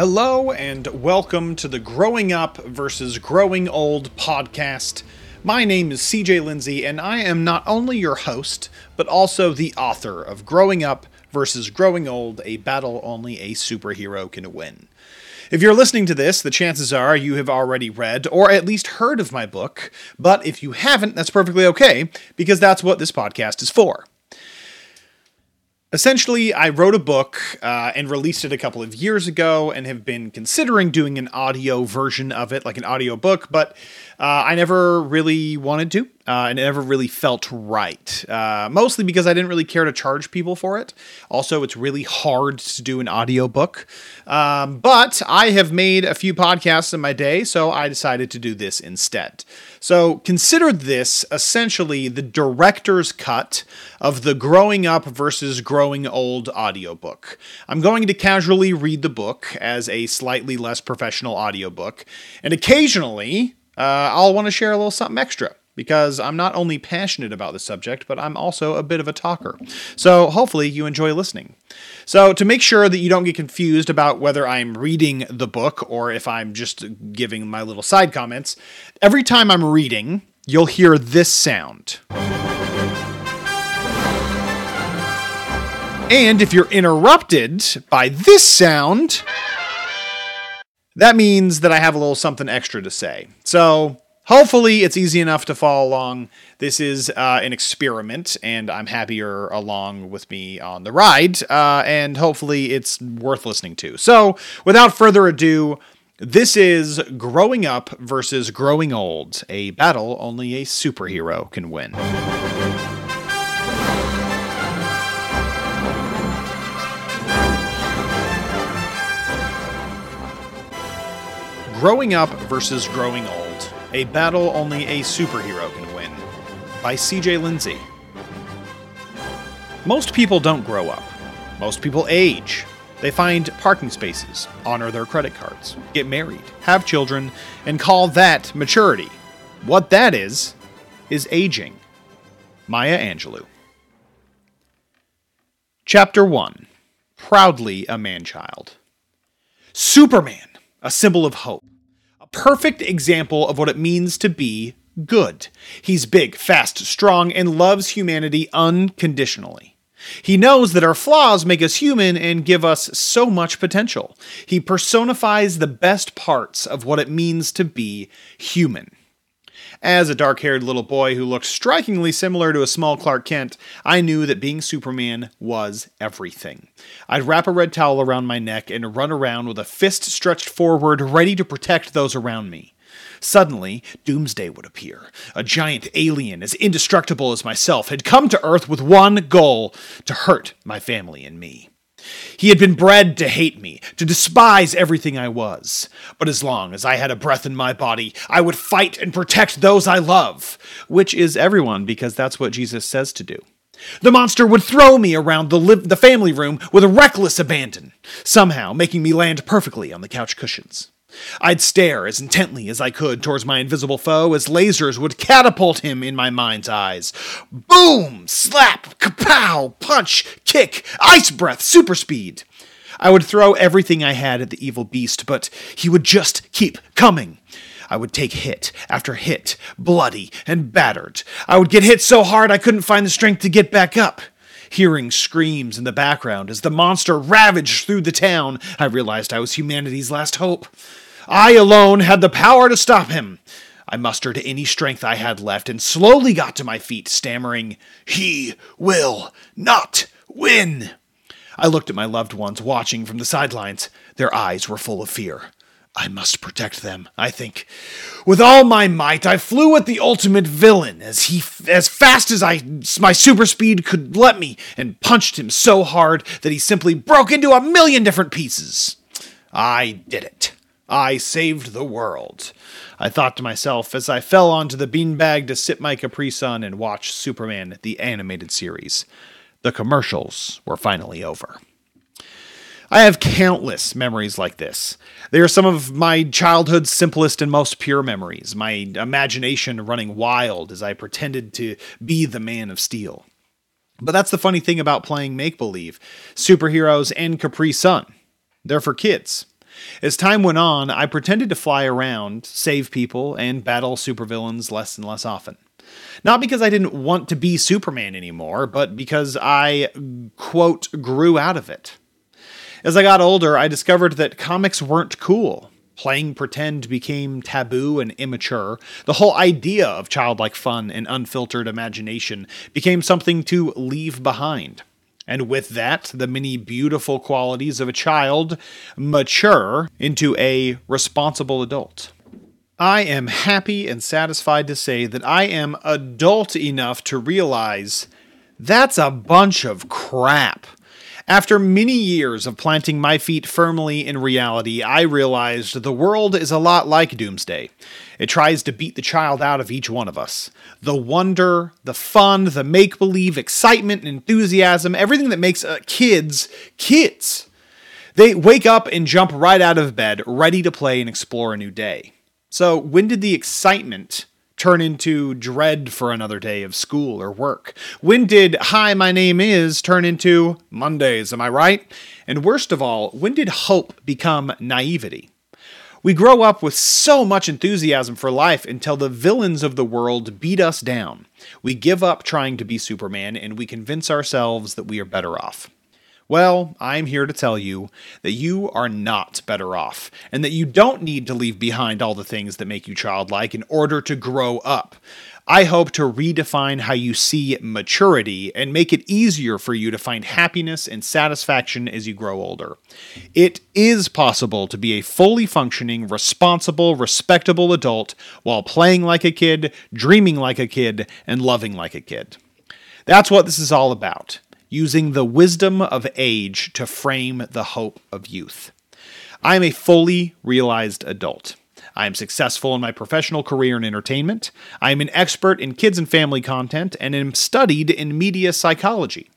Hello, and welcome to the Growing Up versus Growing Old podcast. My name is CJ Lindsay, and I am not only your host, but also the author of Growing Up versus Growing Old, a battle only a superhero can win. If you're listening to this, the chances are you have already read or at least heard of my book, but if you haven't, that's perfectly okay, because that's what this podcast is for. Essentially, I wrote a book uh, and released it a couple of years ago and have been considering doing an audio version of it, like an audio book, but uh, I never really wanted to, uh, and it never really felt right. Uh, mostly because I didn't really care to charge people for it. Also, it's really hard to do an audiobook. Um, but I have made a few podcasts in my day, so I decided to do this instead. So consider this essentially the director's cut of the Growing Up versus Growing Old audiobook. I'm going to casually read the book as a slightly less professional audiobook, and occasionally uh, I'll want to share a little something extra because I'm not only passionate about the subject, but I'm also a bit of a talker. So hopefully you enjoy listening. So, to make sure that you don't get confused about whether I'm reading the book or if I'm just giving my little side comments, every time I'm reading, you'll hear this sound. And if you're interrupted by this sound, that means that I have a little something extra to say. So hopefully it's easy enough to follow along. This is uh, an experiment, and I'm happier along with me on the ride, uh, and hopefully it's worth listening to. So without further ado, this is Growing Up versus Growing Old, a battle only a superhero can win. Growing Up versus Growing Old, a battle only a superhero can win, by CJ Lindsay. Most people don't grow up. Most people age. They find parking spaces, honor their credit cards, get married, have children, and call that maturity. What that is, is aging. Maya Angelou. Chapter 1 Proudly a Man Child. Superman, a symbol of hope perfect example of what it means to be good. He's big, fast, strong, and loves humanity unconditionally. He knows that our flaws make us human and give us so much potential. He personifies the best parts of what it means to be human. As a dark haired little boy who looked strikingly similar to a small Clark Kent, I knew that being Superman was everything. I'd wrap a red towel around my neck and run around with a fist stretched forward, ready to protect those around me. Suddenly, Doomsday would appear. A giant alien as indestructible as myself had come to Earth with one goal to hurt my family and me. He had been bred to hate me, to despise everything I was. But as long as I had a breath in my body, I would fight and protect those I love, which is everyone because that's what Jesus says to do. The monster would throw me around the, li- the family room with a reckless abandon, somehow making me land perfectly on the couch cushions. I'd stare as intently as I could towards my invisible foe as lasers would catapult him in my mind's eyes. Boom! Slap! Kapow! Punch! Kick! Ice breath! Super speed! I would throw everything I had at the evil beast, but he would just keep coming. I would take hit after hit, bloody and battered. I would get hit so hard I couldn't find the strength to get back up. Hearing screams in the background as the monster ravaged through the town, I realized I was humanity's last hope. I alone had the power to stop him. I mustered any strength I had left and slowly got to my feet, stammering, He will not win. I looked at my loved ones watching from the sidelines. Their eyes were full of fear. I must protect them, I think. With all my might, I flew at the ultimate villain as he as fast as I my super speed could let me and punched him so hard that he simply broke into a million different pieces. I did it. I saved the world. I thought to myself as I fell onto the beanbag to sip my Capri Sun and watch Superman, the animated series. The commercials were finally over. I have countless memories like this. They are some of my childhood's simplest and most pure memories, my imagination running wild as I pretended to be the Man of Steel. But that's the funny thing about playing make believe superheroes and Capri Sun. They're for kids. As time went on, I pretended to fly around, save people, and battle supervillains less and less often. Not because I didn't want to be Superman anymore, but because I, quote, grew out of it. As I got older, I discovered that comics weren't cool. Playing pretend became taboo and immature. The whole idea of childlike fun and unfiltered imagination became something to leave behind. And with that, the many beautiful qualities of a child mature into a responsible adult. I am happy and satisfied to say that I am adult enough to realize that's a bunch of crap. After many years of planting my feet firmly in reality, I realized the world is a lot like Doomsday. It tries to beat the child out of each one of us. The wonder, the fun, the make believe, excitement, enthusiasm, everything that makes uh, kids kids. They wake up and jump right out of bed, ready to play and explore a new day. So, when did the excitement turn into dread for another day of school or work? When did Hi, my name is turn into Mondays, am I right? And worst of all, when did hope become naivety? We grow up with so much enthusiasm for life until the villains of the world beat us down. We give up trying to be Superman and we convince ourselves that we are better off. Well, I'm here to tell you that you are not better off, and that you don't need to leave behind all the things that make you childlike in order to grow up. I hope to redefine how you see maturity and make it easier for you to find happiness and satisfaction as you grow older. It is possible to be a fully functioning, responsible, respectable adult while playing like a kid, dreaming like a kid, and loving like a kid. That's what this is all about using the wisdom of age to frame the hope of youth. I am a fully realized adult. I am successful in my professional career in entertainment. I am an expert in kids and family content and am studied in media psychology.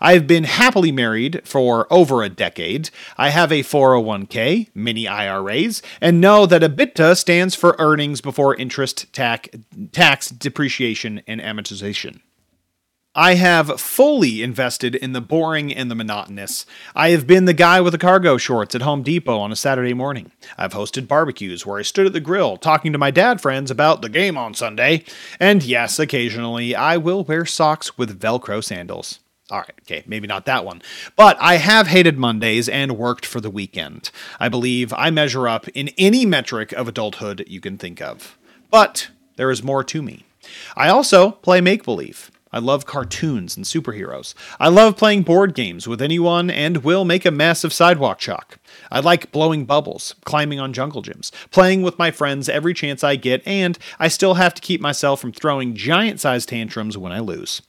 I have been happily married for over a decade. I have a 401k, many IRAs, and know that EBITDA stands for earnings before interest, tax, tax depreciation, and amortization. I have fully invested in the boring and the monotonous. I have been the guy with the cargo shorts at Home Depot on a Saturday morning. I've hosted barbecues where I stood at the grill talking to my dad friends about the game on Sunday. And yes, occasionally I will wear socks with Velcro sandals. All right, okay, maybe not that one. But I have hated Mondays and worked for the weekend. I believe I measure up in any metric of adulthood you can think of. But there is more to me. I also play make believe. I love cartoons and superheroes. I love playing board games with anyone and will make a massive sidewalk chalk. I like blowing bubbles, climbing on jungle gyms, playing with my friends every chance I get, and I still have to keep myself from throwing giant sized tantrums when I lose.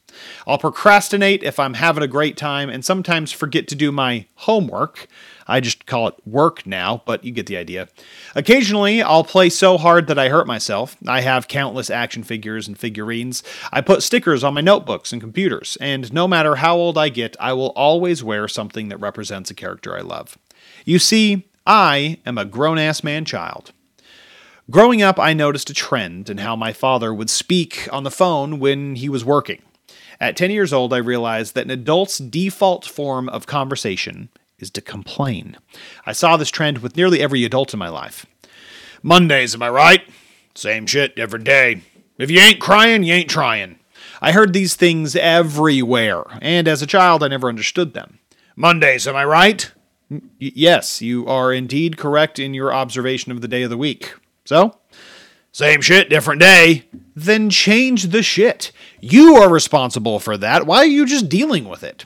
I'll procrastinate if I'm having a great time and sometimes forget to do my homework. I just call it work now, but you get the idea. Occasionally, I'll play so hard that I hurt myself. I have countless action figures and figurines. I put stickers on my notebooks and computers, and no matter how old I get, I will always wear something that represents a character I love. You see, I am a grown ass man child. Growing up, I noticed a trend in how my father would speak on the phone when he was working. At 10 years old, I realized that an adult's default form of conversation is to complain. I saw this trend with nearly every adult in my life. Mondays, am I right? Same shit every day. If you ain't crying, you ain't trying. I heard these things everywhere, and as a child, I never understood them. Mondays, am I right? Y- yes, you are indeed correct in your observation of the day of the week. So, same shit, different day. Then change the shit. You are responsible for that. Why are you just dealing with it?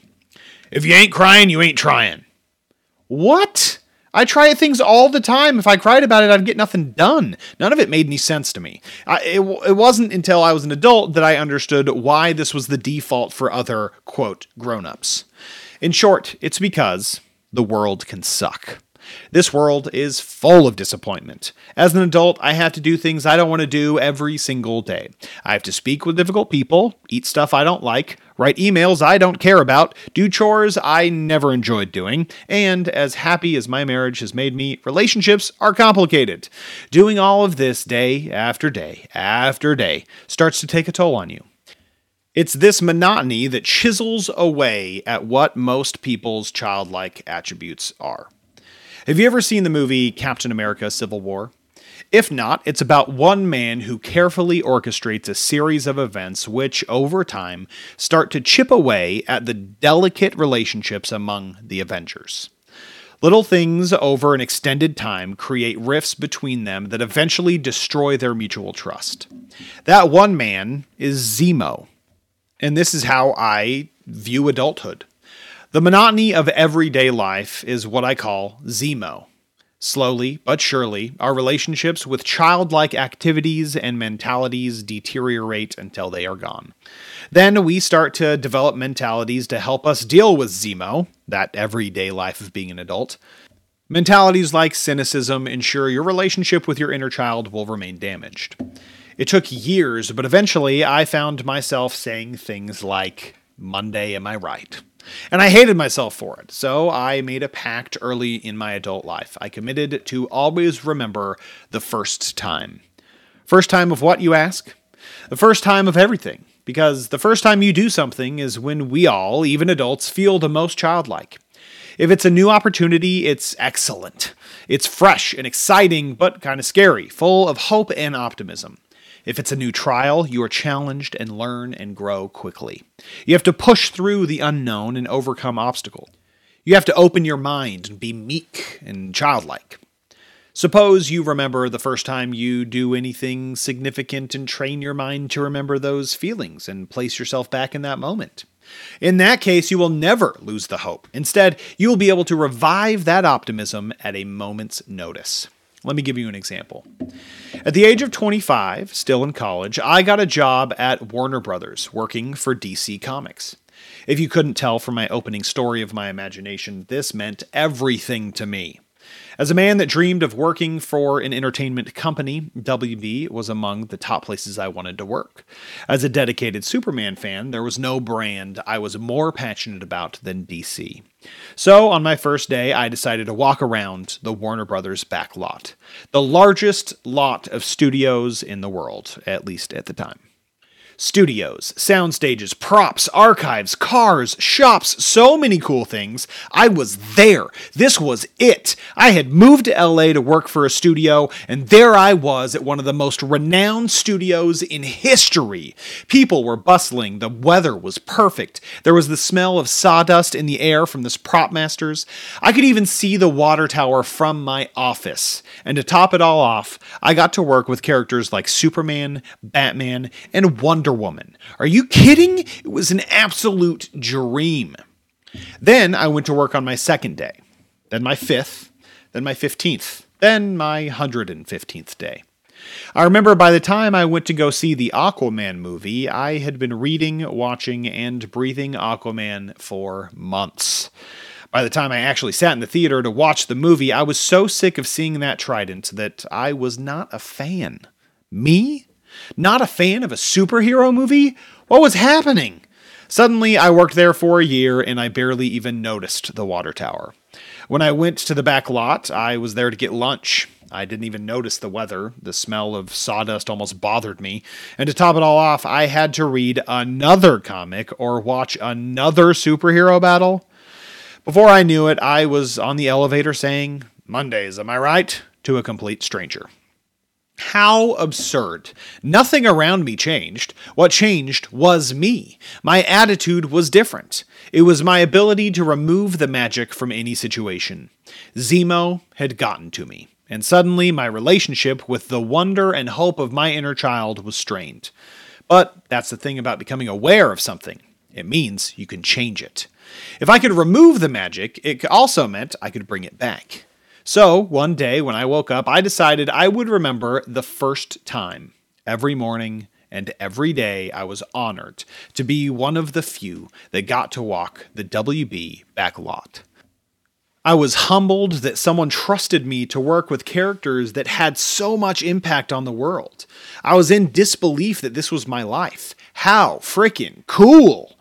If you ain't crying, you ain't trying. What? I try things all the time. If I cried about it, I'd get nothing done. None of it made any sense to me. I, it, it wasn't until I was an adult that I understood why this was the default for other, quote, grown ups. In short, it's because the world can suck. This world is full of disappointment. As an adult, I have to do things I don't want to do every single day. I have to speak with difficult people, eat stuff I don't like, write emails I don't care about, do chores I never enjoyed doing, and as happy as my marriage has made me, relationships are complicated. Doing all of this day after day after day starts to take a toll on you. It's this monotony that chisels away at what most people's childlike attributes are. Have you ever seen the movie Captain America Civil War? If not, it's about one man who carefully orchestrates a series of events which, over time, start to chip away at the delicate relationships among the Avengers. Little things over an extended time create rifts between them that eventually destroy their mutual trust. That one man is Zemo. And this is how I view adulthood. The monotony of everyday life is what I call Zemo. Slowly but surely, our relationships with childlike activities and mentalities deteriorate until they are gone. Then we start to develop mentalities to help us deal with Zemo, that everyday life of being an adult. Mentalities like cynicism ensure your relationship with your inner child will remain damaged. It took years, but eventually I found myself saying things like, Monday, am I right? And I hated myself for it, so I made a pact early in my adult life. I committed to always remember the first time. First time of what, you ask? The first time of everything, because the first time you do something is when we all, even adults, feel the most childlike. If it's a new opportunity, it's excellent. It's fresh and exciting, but kind of scary, full of hope and optimism. If it's a new trial, you are challenged and learn and grow quickly. You have to push through the unknown and overcome obstacles. You have to open your mind and be meek and childlike. Suppose you remember the first time you do anything significant and train your mind to remember those feelings and place yourself back in that moment. In that case, you will never lose the hope. Instead, you will be able to revive that optimism at a moment's notice. Let me give you an example. At the age of 25, still in college, I got a job at Warner Brothers working for DC Comics. If you couldn't tell from my opening story of my imagination, this meant everything to me. As a man that dreamed of working for an entertainment company, WB was among the top places I wanted to work. As a dedicated Superman fan, there was no brand I was more passionate about than DC. So, on my first day, I decided to walk around the Warner Brothers back lot, the largest lot of studios in the world, at least at the time. Studios, sound stages, props, archives, cars, shops, so many cool things. I was there. This was it. I had moved to LA to work for a studio, and there I was at one of the most renowned studios in history. People were bustling, the weather was perfect. There was the smell of sawdust in the air from the prop masters. I could even see the water tower from my office. And to top it all off, I got to work with characters like Superman, Batman, and Wonder Wonder Woman. Are you kidding? It was an absolute dream. Then I went to work on my second day, then my fifth, then my 15th, then my 115th day. I remember by the time I went to go see the Aquaman movie, I had been reading, watching, and breathing Aquaman for months. By the time I actually sat in the theater to watch the movie, I was so sick of seeing that trident that I was not a fan. Me? Not a fan of a superhero movie? What was happening? Suddenly, I worked there for a year and I barely even noticed the water tower. When I went to the back lot, I was there to get lunch. I didn't even notice the weather. The smell of sawdust almost bothered me. And to top it all off, I had to read another comic or watch another superhero battle. Before I knew it, I was on the elevator saying, Mondays, am I right? to a complete stranger. How absurd. Nothing around me changed. What changed was me. My attitude was different. It was my ability to remove the magic from any situation. Zemo had gotten to me, and suddenly my relationship with the wonder and hope of my inner child was strained. But that's the thing about becoming aware of something it means you can change it. If I could remove the magic, it also meant I could bring it back. So, one day when I woke up, I decided I would remember the first time every morning and every day I was honored to be one of the few that got to walk the WB back lot. I was humbled that someone trusted me to work with characters that had so much impact on the world. I was in disbelief that this was my life. How freaking cool!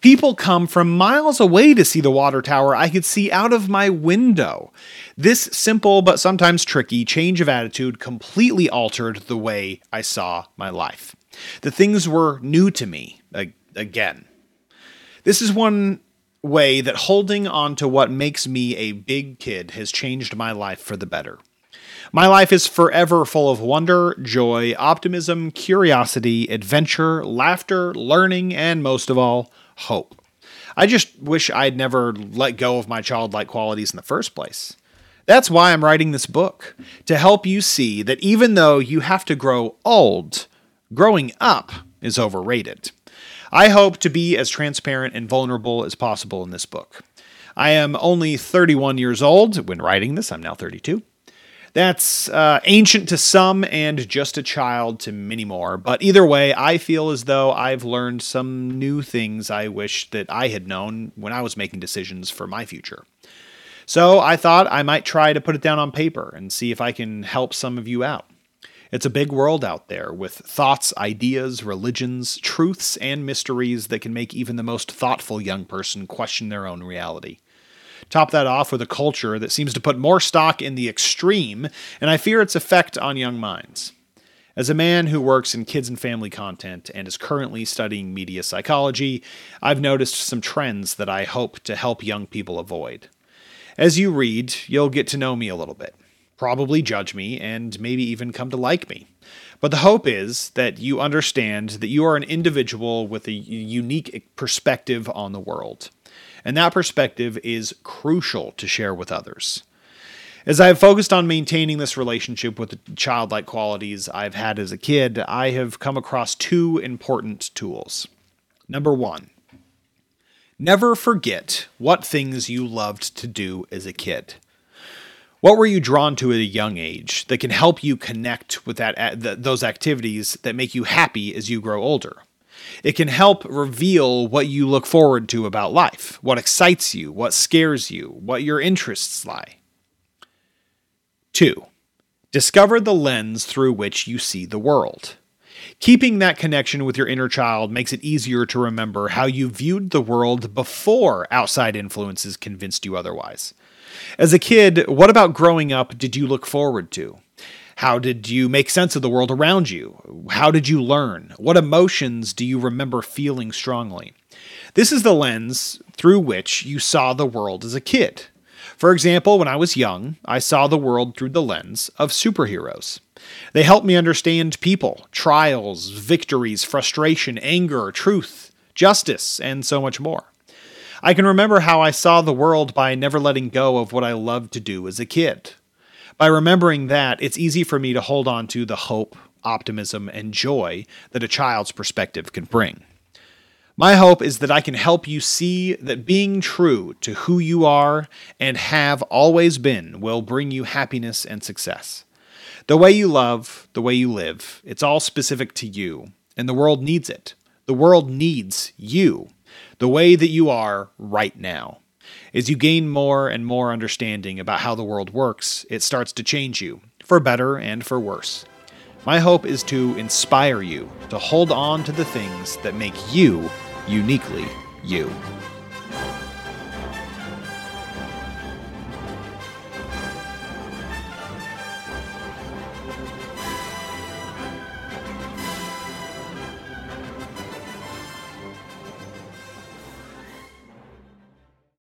People come from miles away to see the water tower I could see out of my window. This simple but sometimes tricky change of attitude completely altered the way I saw my life. The things were new to me again. This is one way that holding on to what makes me a big kid has changed my life for the better. My life is forever full of wonder, joy, optimism, curiosity, adventure, laughter, learning, and most of all, hope. I just wish I'd never let go of my childlike qualities in the first place. That's why I'm writing this book, to help you see that even though you have to grow old, growing up is overrated. I hope to be as transparent and vulnerable as possible in this book. I am only 31 years old when writing this, I'm now 32. That's uh, ancient to some and just a child to many more. But either way, I feel as though I've learned some new things I wish that I had known when I was making decisions for my future. So I thought I might try to put it down on paper and see if I can help some of you out. It's a big world out there with thoughts, ideas, religions, truths, and mysteries that can make even the most thoughtful young person question their own reality. Top that off with a culture that seems to put more stock in the extreme, and I fear its effect on young minds. As a man who works in kids and family content and is currently studying media psychology, I've noticed some trends that I hope to help young people avoid. As you read, you'll get to know me a little bit probably judge me, and maybe even come to like me. But the hope is that you understand that you are an individual with a unique perspective on the world. And that perspective is crucial to share with others. As I have focused on maintaining this relationship with the childlike qualities I've had as a kid, I have come across two important tools. Number one, never forget what things you loved to do as a kid. What were you drawn to at a young age that can help you connect with that those activities that make you happy as you grow older? It can help reveal what you look forward to about life, what excites you, what scares you, what your interests lie. 2. Discover the lens through which you see the world. Keeping that connection with your inner child makes it easier to remember how you viewed the world before outside influences convinced you otherwise. As a kid, what about growing up did you look forward to? How did you make sense of the world around you? How did you learn? What emotions do you remember feeling strongly? This is the lens through which you saw the world as a kid. For example, when I was young, I saw the world through the lens of superheroes. They helped me understand people, trials, victories, frustration, anger, truth, justice, and so much more. I can remember how I saw the world by never letting go of what I loved to do as a kid. By remembering that, it's easy for me to hold on to the hope, optimism, and joy that a child's perspective can bring. My hope is that I can help you see that being true to who you are and have always been will bring you happiness and success. The way you love, the way you live, it's all specific to you, and the world needs it. The world needs you the way that you are right now. As you gain more and more understanding about how the world works, it starts to change you, for better and for worse. My hope is to inspire you to hold on to the things that make you uniquely you.